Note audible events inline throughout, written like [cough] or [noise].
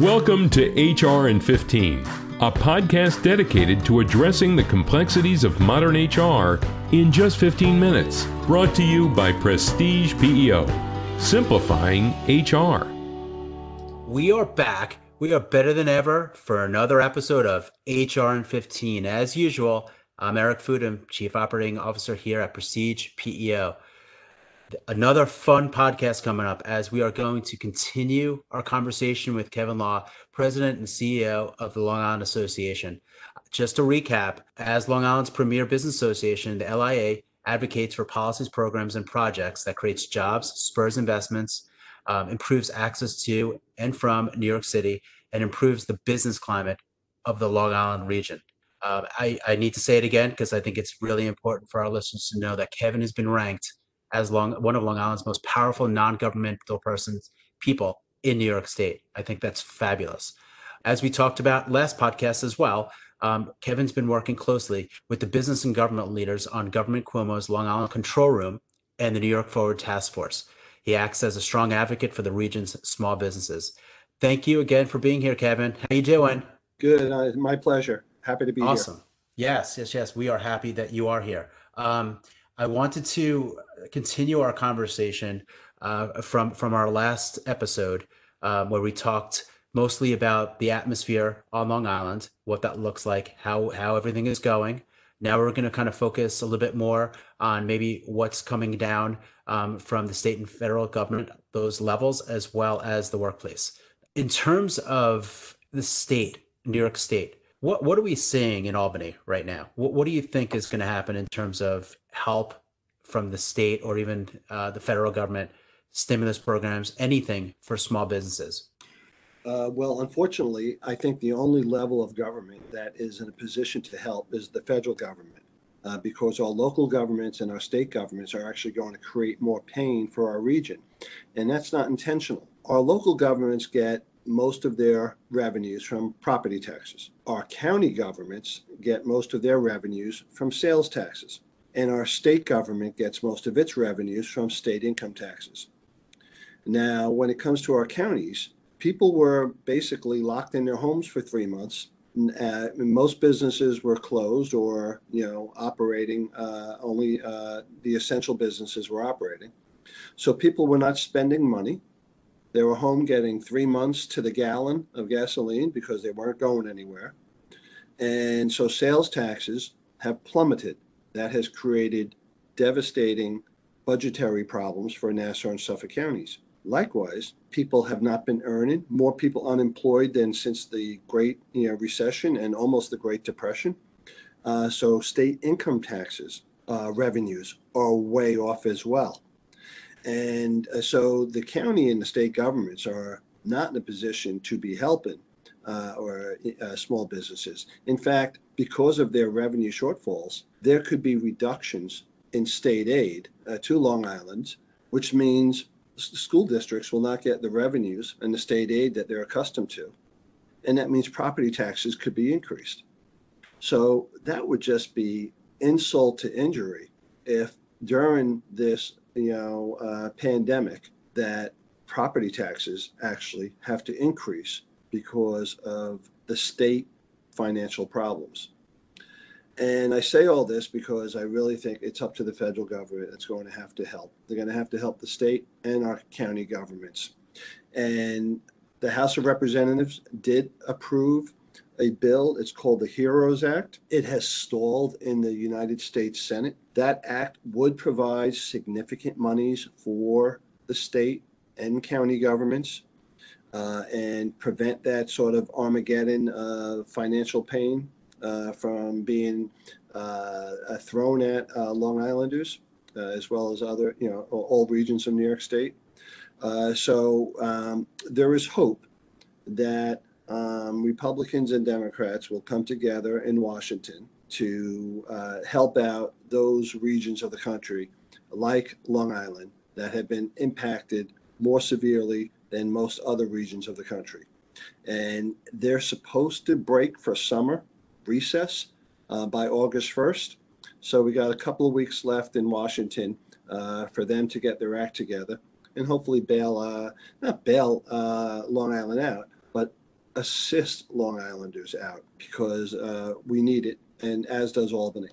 Welcome to HR in 15, a podcast dedicated to addressing the complexities of modern HR in just 15 minutes. Brought to you by Prestige PEO, simplifying HR. We are back. We are better than ever for another episode of HR in 15. As usual, I'm Eric Fudum, Chief Operating Officer here at Prestige PEO another fun podcast coming up as we are going to continue our conversation with Kevin Law, President and CEO of the Long Island Association. Just to recap, as Long Island's premier business association, the LIA advocates for policies, programs, and projects that creates jobs, spurs investments, um, improves access to and from New York City, and improves the business climate of the Long Island region. Uh, I, I need to say it again because I think it's really important for our listeners to know that Kevin has been ranked as long one of Long Island's most powerful non-governmental persons people in New York State. I think that's fabulous. As we talked about last podcast as well, um, Kevin's been working closely with the business and government leaders on Government Cuomo's Long Island Control Room and the New York Forward Task Force. He acts as a strong advocate for the region's small businesses. Thank you again for being here, Kevin. How you doing? Good. Uh, my pleasure. Happy to be awesome. here. Awesome. Yes, yes, yes. We are happy that you are here. Um, I wanted to continue our conversation uh, from from our last episode um, where we talked mostly about the atmosphere on Long Island, what that looks like, how how everything is going. Now we're going to kind of focus a little bit more on maybe what's coming down um, from the state and federal government, those levels, as well as the workplace. In terms of the state, New York State, what what are we seeing in Albany right now? What what do you think is going to happen in terms of help from the state or even uh, the federal government, stimulus programs, anything for small businesses? Uh, well, unfortunately, I think the only level of government that is in a position to help is the federal government, uh, because our local governments and our state governments are actually going to create more pain for our region. And that's not intentional. Our local governments get most of their revenues from property taxes. Our county governments get most of their revenues from sales taxes. And our state government gets most of its revenues from state income taxes. Now, when it comes to our counties, people were basically locked in their homes for three months. Uh, most businesses were closed or, you know, operating. Uh, only uh, the essential businesses were operating. So people were not spending money they were home getting three months to the gallon of gasoline because they weren't going anywhere. And so sales taxes have plummeted. That has created devastating budgetary problems for Nassau and Suffolk counties. Likewise, people have not been earning, more people unemployed than since the Great you know, Recession and almost the Great Depression. Uh, so state income taxes uh, revenues are way off as well. And uh, so the county and the state governments are not in a position to be helping uh, or uh, small businesses. In fact, because of their revenue shortfalls, there could be reductions in state aid uh, to Long Island, which means school districts will not get the revenues and the state aid that they're accustomed to. And that means property taxes could be increased. So that would just be insult to injury if during this you know uh, pandemic that property taxes actually have to increase because of the state financial problems. And I say all this because I really think it's up to the federal government that's going to have to help. They're going to have to help the state and our county governments. And the House of Representatives did approve a bill. It's called the HEROES Act. It has stalled in the United States Senate. That act would provide significant monies for the state and county governments uh, and prevent that sort of Armageddon uh, financial pain uh, from being uh, thrown at uh, Long Islanders, uh, as well as other, you know, all regions of New York State. so um, there is hope that um, Republicans and Democrats will come together in Washington to help out those regions of the country, like Long Island, that have been impacted more severely than most other regions of the country. And they're supposed to break for summer recess uh, by August 1st. So we got a couple of weeks left in Washington uh, for them to get their act together and hopefully bail, uh, not bail uh, Long Island out, but assist Long Islanders out because uh, we need it, and as does Albany.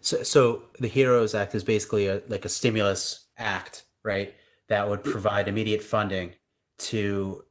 So, so the Heroes Act is basically a, like a stimulus act, right? That would provide immediate funding to,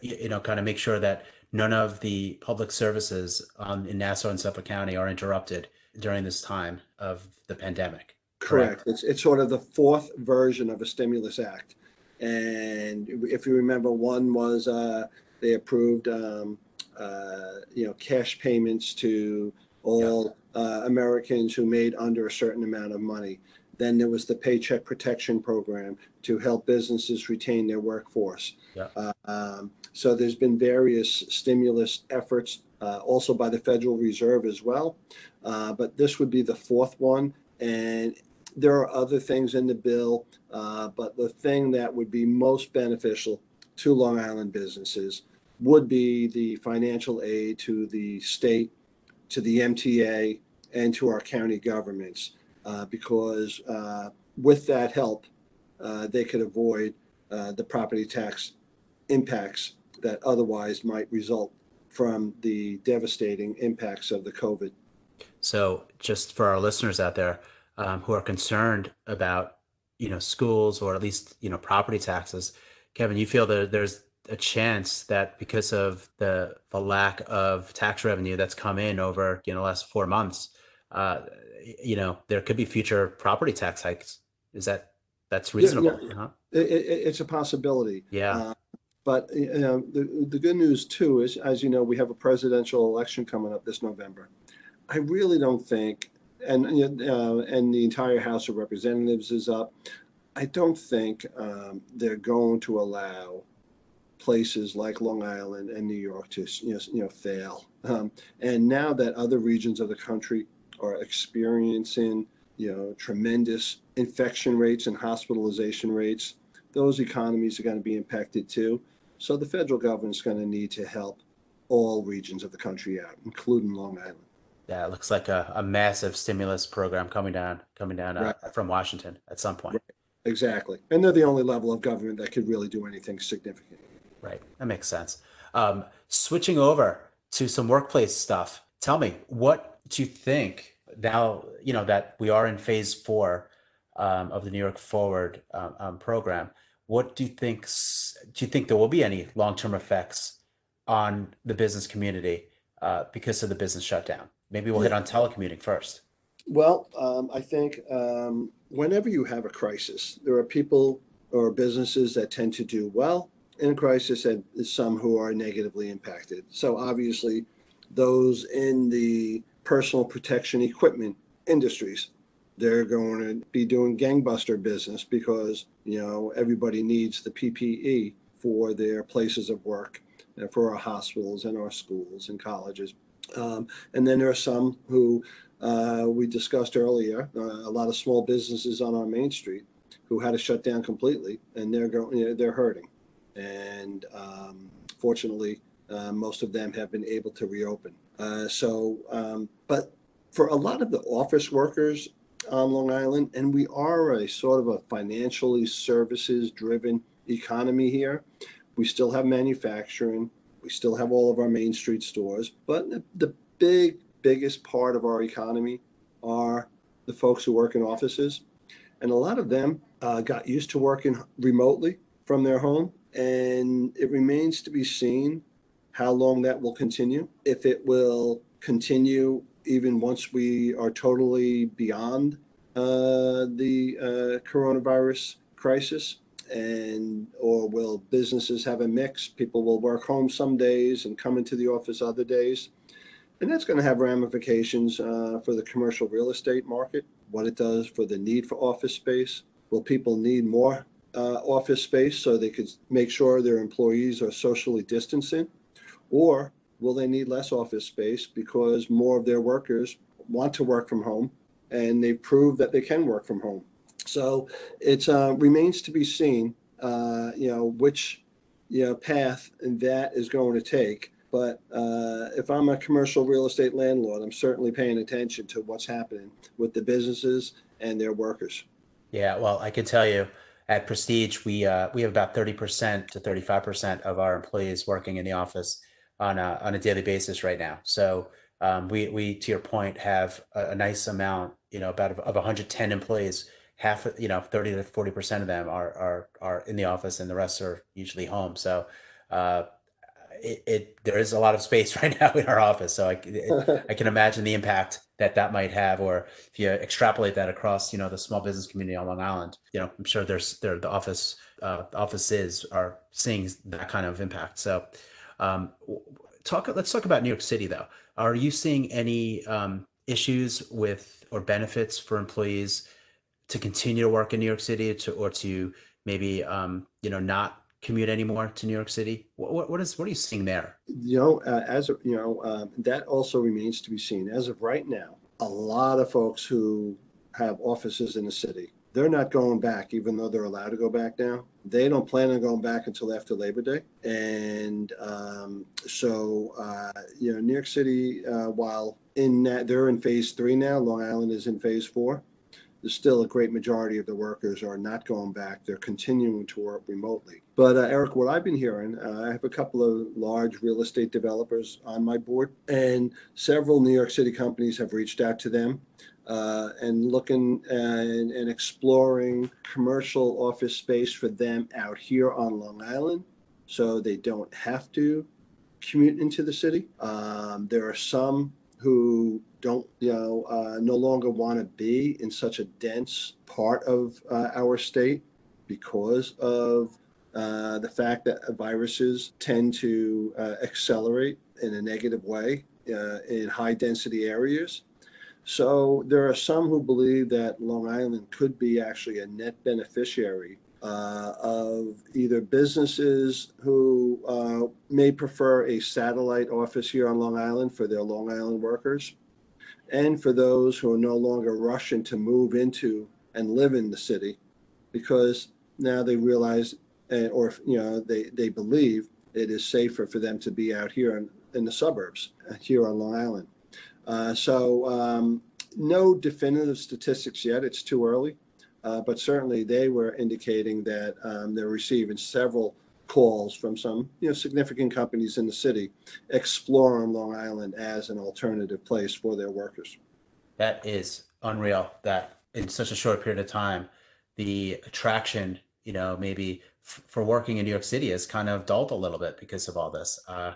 you know, kind of make sure that none of the public services um, in Nassau and Suffolk County are interrupted during this time of the pandemic. Correct. It's, it's sort of the fourth version of a stimulus act. And if you remember, one was uh, they approved, um, uh, you know, cash payments to all uh, Americans who made under a certain amount of money. Then there was the Paycheck Protection Program to help businesses retain their workforce. Yeah. Uh, um, so there's been various stimulus efforts, uh, also by the Federal Reserve as well. Uh, but this would be the fourth one. And there are other things in the bill, uh, but the thing that would be most beneficial to Long Island businesses would be the financial aid to the state, to the MTA, and to our county governments. Uh, because uh, with that help, uh, they could avoid uh, the property tax impacts that otherwise might result from the devastating impacts of the COVID. So, just for our listeners out there um, who are concerned about, you know, schools or at least you know property taxes, Kevin, you feel that there's a chance that because of the the lack of tax revenue that's come in over you know the last four months, you know, there could be future property tax hikes. Is that that's reasonable? Yeah, yeah. Huh? It, it, it's a possibility. Yeah. Uh, but you know, the, the good news too is, as you know, we have a presidential election coming up this November. I really don't think, and uh, and the entire House of Representatives is up. I don't think um, they're going to allow places like Long Island and New York to you know, you know fail. Um, and now that other regions of the country are experiencing you know tremendous infection rates and hospitalization rates, those economies are going to be impacted too. So the federal government is going to need to help all regions of the country out, including Long Island. Yeah, it looks like a, a massive stimulus program coming down coming down uh, Right. from Washington at some point. Right. Exactly. And they're the only level of government that could really do anything significant. Right. That makes sense. Um, switching over to some workplace stuff. Tell me, what do you think now, you know, that we are in phase four um, of the New York Forward um, um, program? What do you think, do you think there will be any long-term effects on the business community uh, because of the business shutdown? Maybe we'll hit on telecommuting first. Well, um, I think um, whenever you have a crisis, there are people or businesses that tend to do well in a crisis and some who are negatively impacted. So obviously, those in the personal protection equipment industries, they're going to be doing gangbuster business because you know everybody needs the PPE for their places of work, and for our hospitals and our schools and colleges. Um, and then there are some who uh, we discussed earlier, uh, a lot of small businesses on our main street who had to shut down completely, and they're going, you know, they're hurting. And um, fortunately, uh, most of them have been able to reopen. Uh, so, um, but for a lot of the office workers on Long Island, and we are a sort of a financially services-driven economy here. We still have manufacturing. We still have all of our main street stores, but the, the big biggest part of our economy are the folks who work in offices. And a lot of them uh, got used to working remotely from their home. And it remains to be seen how long that will continue. If it will continue even once we are totally beyond uh, the uh, coronavirus crisis, and or will businesses have a mix? People will work home some days and come into the office other days. And that's going to have ramifications uh, for the commercial real estate market, what it does for the need for office space. Will people need more uh, office space so they could make sure their employees are socially distancing? Or will they need less office space because more of their workers want to work from home and they prove that they can work from home? So it uh, remains to be seen, uh, you know, which you know, path that is going to take. But uh, if I'm a commercial real estate landlord, I'm certainly paying attention to what's happening with the businesses and their workers. Yeah, well, I can tell you at Prestige, we uh, we have about 30% to 35% of our employees working in the office on a on a daily basis right now. So um, we we to your point have a, a, nice amount, you know, about of 110 employees. Half, you know, 30 to 40 percent of them are are are in the office, and the rest are usually home. So. Uh, it, it, there is a lot of space [laughs] right now in our office, so I, it, [laughs] I can imagine the impact that that might have. Or if you extrapolate that across, you know, the small business community on Long Island, you know, I'm sure there's there the office uh, offices are seeing that kind of impact. So, um, talk. Let's talk about New York City, though. Are you seeing any um, issues with or benefits for employees to continue to work in New York City, to or to maybe um, you know not commute anymore to New York City? What, what is what are you seeing there? You know, uh, as you know, uh, that also remains to be seen. As of right now, a lot of folks who have offices in the city, they're not going back, even though they're allowed to go back now. They don't plan on going back until after Labor Day, and um, so uh, you know, New York City, uh, while in that they're in phase three now, Long Island is in phase four there's still a great majority of the workers are not going back. They're continuing to work remotely. But uh, Eric, what I've been hearing, uh, I have a couple of large real estate developers on my board, and several New York City companies have reached out to them uh, and looking and, and exploring commercial office space for them out here on Long Island, so they don't have to commute into the city. Um, there are some who don't, you know, uh, no longer want to be in such a dense part of uh, our state because of uh, the fact that viruses tend to uh, accelerate in a negative way uh, in high density areas. So there are some who believe that Long Island could be actually a net beneficiary uh, of either businesses who uh, may prefer a satellite office here on Long Island for their Long Island workers, and for those who are no longer rushing to move into and live in the city because now they realize uh, or you know they, they believe it is safer for them to be out here in, in the suburbs uh, here on Long Island. Uh, so um, no definitive statistics yet. It's too early. Uh, but certainly they were indicating that um, they're receiving several calls from some you know significant companies in the city exploring Long Island as an alternative place for their workers. That is unreal. That in such a short period of time, the attraction, you know, maybe f- for working in New York City has kind of dulled a little bit because of all this. Uh,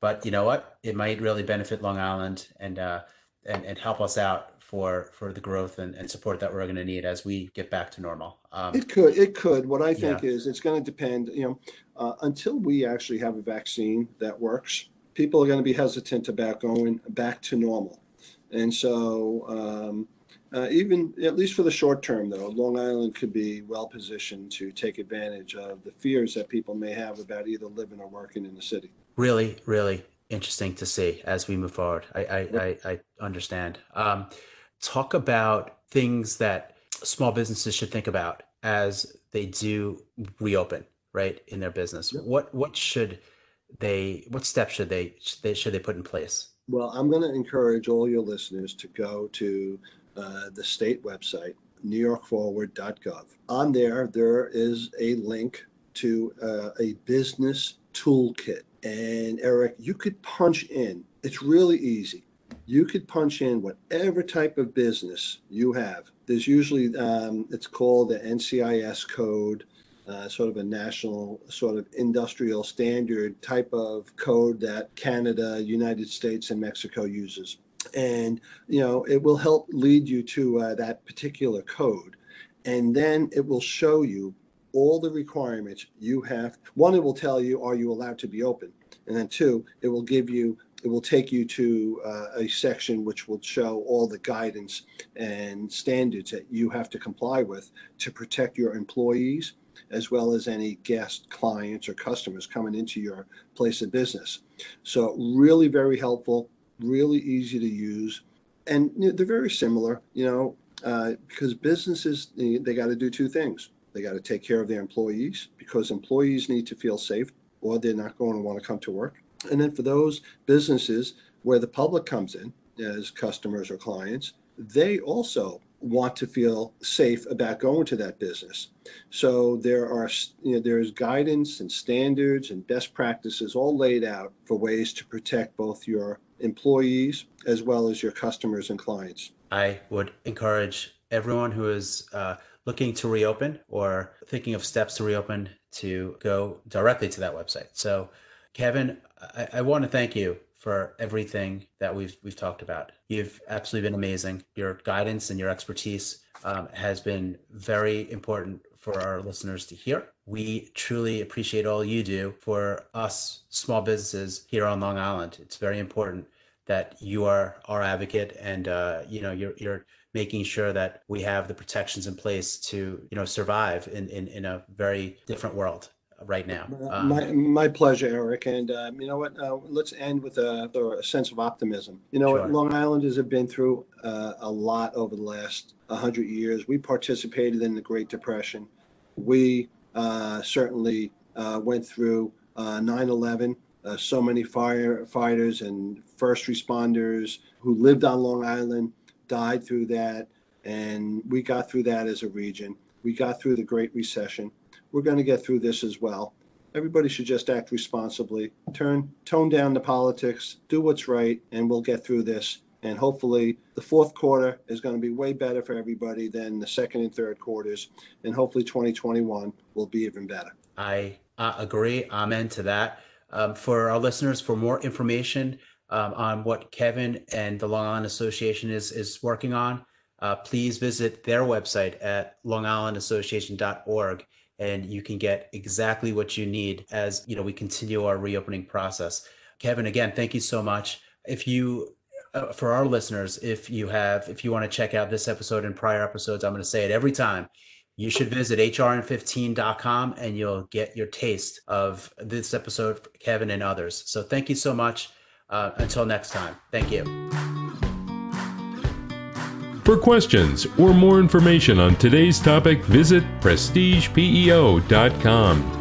but you know what? It might really benefit Long Island and uh, and, and help us out for for the growth and, and support that we're going to need as we get back to normal. Um, it could, it could. What I think yeah. is it's going to depend. You know, uh, until we actually have a vaccine that works, people are going to be hesitant about going back to normal, and so. Um, uh, even at least for the short term, though, Long Island could be well positioned to take advantage of the fears that people may have about either living or working in the city. Really, really interesting to see as we move forward. I I, I, I understand. Um, talk about things that small businesses should think about as they do reopen right in their business. What what should they what steps should they should they, should they put in place? Well i'm going to encourage all your listeners to go to uh, the state website newyorkforward.gov on there there is a link to uh, a business toolkit and eric you could punch in it's really easy you could punch in whatever type of business you have. There's usually, um, it's called the NCIS code, uh, sort of a national, sort of industrial standard type of code that Canada, United States, and Mexico uses. And, you know, it will help lead you to uh, that particular code. And then it will show you all the requirements you have. One, it will tell you, are you allowed to be open? And then two, it will give you it will take you to uh, a section which will show all the guidance and standards that you have to comply with to protect your employees as well as any guest clients or customers coming into your place of business. So really very helpful, really easy to use. And they're very similar, you know, uh, because businesses, they got to do two things. They got to take care of their employees because employees need to feel safe or they're not going to want to come to work and then for those businesses where the public comes in as customers or clients, they also want to feel safe about going to that business. So there are, you know, there's guidance and standards and best practices all laid out for ways to protect both your employees as well as your customers and clients. I would encourage everyone who is uh, looking to reopen or thinking of steps to reopen to go directly to that website. So, Kevin, I, I want to thank you for everything that we've we've talked about. You've absolutely been amazing. Your guidance and your expertise um, has been very important for our listeners to hear. We truly appreciate all you do for us small businesses here on Long Island. It's very important that you are our advocate and uh, you know you're you're making sure that we have the protections in place to you know survive in in, in a very different world right now. Um, my, my pleasure, Eric. And uh, you know what? Uh, let's end with a, a, sense of optimism. You know sure. what? Long Islanders have been through uh, a lot over the last 100 years. We participated in the Great Depression. We uh, certainly uh, went through uh, 9 11. so many firefighters and first responders who lived on Long Island died through that. And we got through that as a region. We got through the Great Recession we're going to get through this as well. Everybody should just act responsibly, turn, tone down the politics, do what's right, and we'll get through this. And hopefully, the fourth quarter is going to be way better for everybody than the second and third quarters. And hopefully, 2021 will be even better. I uh, agree. Amen to that. Um, for our listeners, for more information um, on what Kevin and the Long Island Association is is working on, uh, please visit their website at longislandassociation.org and you can get exactly what you need as you know we continue our reopening process. Kevin again thank you so much. If you uh, for our listeners if you have if you want to check out this episode and prior episodes i'm going to say it every time. You should visit hrn15.com and you'll get your taste of this episode kevin and others. So thank you so much uh, until next time thank you for questions or more information on today's topic, visit prestigepeo.com.